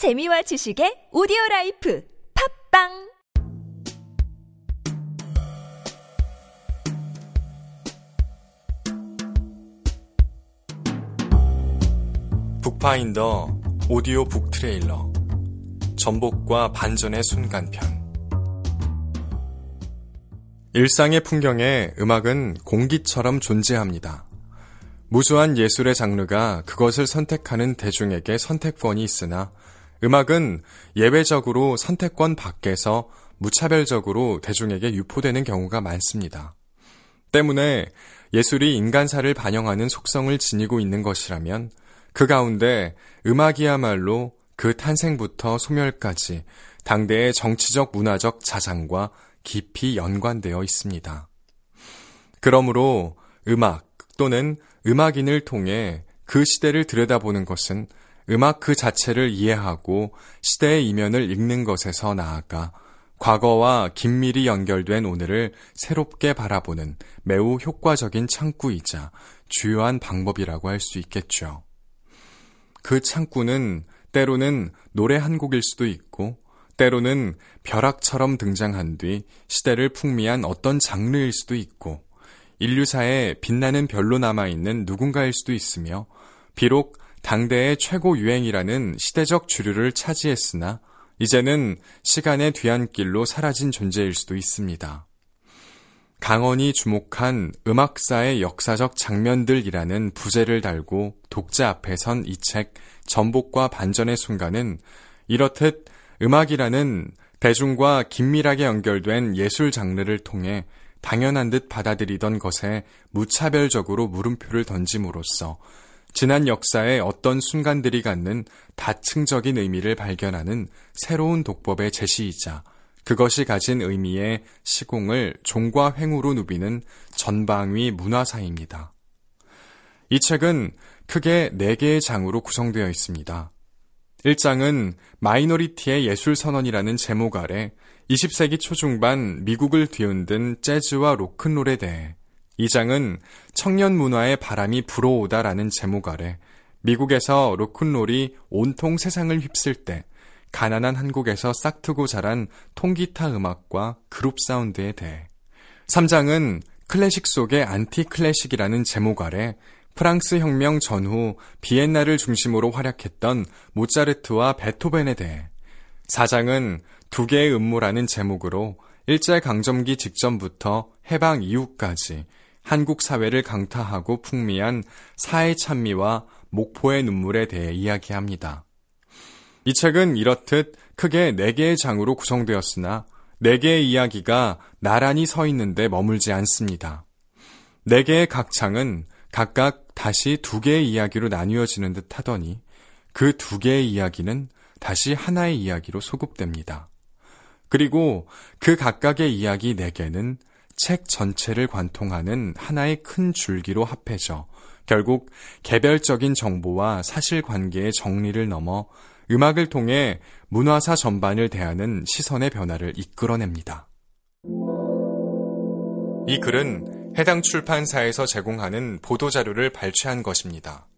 재미와 지식의 오디오 라이프 팟빵! 북파인더 오디오 book trailer. 전복과 반전의 순간편. 일상의 풍경에 음악은 공기처럼 존재합니다. 무수한 예술의 장르가 그것을 선택하는 대중에게 선택권이 있으나 음악은 예외적으로 선택권 밖에서 무차별적으로 대중에게 유포되는 경우가 많습니다. 때문에 예술이 인간사를 반영하는 속성을 지니고 있는 것이라면 그 가운데 음악이야말로 그 탄생부터 소멸까지 당대의 정치적 문화적 자산과 깊이 연관되어 있습니다. 그러므로 음악 또는 음악인을 통해 그 시대를 들여다보는 것은 음악 그 자체를 이해하고 시대의 이면을 읽는 것에서 나아가 과거와 긴밀히 연결된 오늘을 새롭게 바라보는 매우 효과적인 창구이자 주요한 방법이라고 할 수 있겠죠. 그 창구는 때로는 노래 한 곡일 수도 있고, 때로는 벼락처럼 등장한 뒤 시대를 풍미한 어떤 장르일 수도 있고, 인류사에 빛나는 별로 남아있는 누군가일 수도 있으며, 비록 당대의 최고 유행이라는 시대적 주류를 차지했으나, 이제는 시간의 뒤안길로 사라진 존재일 수도 있습니다. 강원이 주목한 음악사의 역사적 장면들이라는 부제를 달고 독자 앞에 선 이 책 전복과 반전의 순간은 이렇듯 음악이라는 대중과 긴밀하게 연결된 예술 장르를 통해 당연한 듯 받아들이던 것에 무차별적으로 물음표를 던짐으로써 지난 역사의 어떤 순간들이 갖는 다층적인 의미를 발견하는 새로운 독법의 제시이자 그것이 가진 의미의 시공을 종과 횡으로 누비는 전방위 문화사입니다. 이 책은 크게 4개의 장으로 구성되어 있습니다. 1장은 마이너리티의 예술 선언이라는 제목 아래 20세기 초중반 미국을 뒤흔든 재즈와 로큰롤에 대해 2장은 청년 문화의 바람이 불어오다라는 제목 아래 미국에서 로큰롤이 온통 세상을 휩쓸 때 가난한 한국에서 싹트고 자란 통기타 음악과 그룹 사운드에 대해. 3장은 클래식 속의 안티 클래식이라는 제목 아래 프랑스 혁명 전후 비엔나를 중심으로 활약했던 모차르트와 베토벤에 대해. 4장은 두 개의 음모라는 제목으로 일제 강점기 직전부터 해방 이후까지 한국 사회를 강타하고 풍미한 사의 찬미와 목포의 눈물에 대해 이야기합니다. 이 책은 이렇듯 크게 4개의 장으로 구성되었으나 4개의 이야기가 나란히 서 있는데 머물지 않습니다. 4개의 각 장은 각각 다시 2개의 이야기로 나뉘어지는 듯 하더니 그 2개의 이야기는 다시 하나의 이야기로 소급됩니다. 그리고 그 각각의 이야기 4개는 책 전체를 관통하는 하나의 큰 줄기로 합해져 결국 개별적인 정보와 사실관계의 정리를 넘어 음악을 통해 문화사 전반을 대하는 시선의 변화를 이끌어냅니다. 이 글은 해당 출판사에서 제공하는 보도자료를 발췌한 것입니다.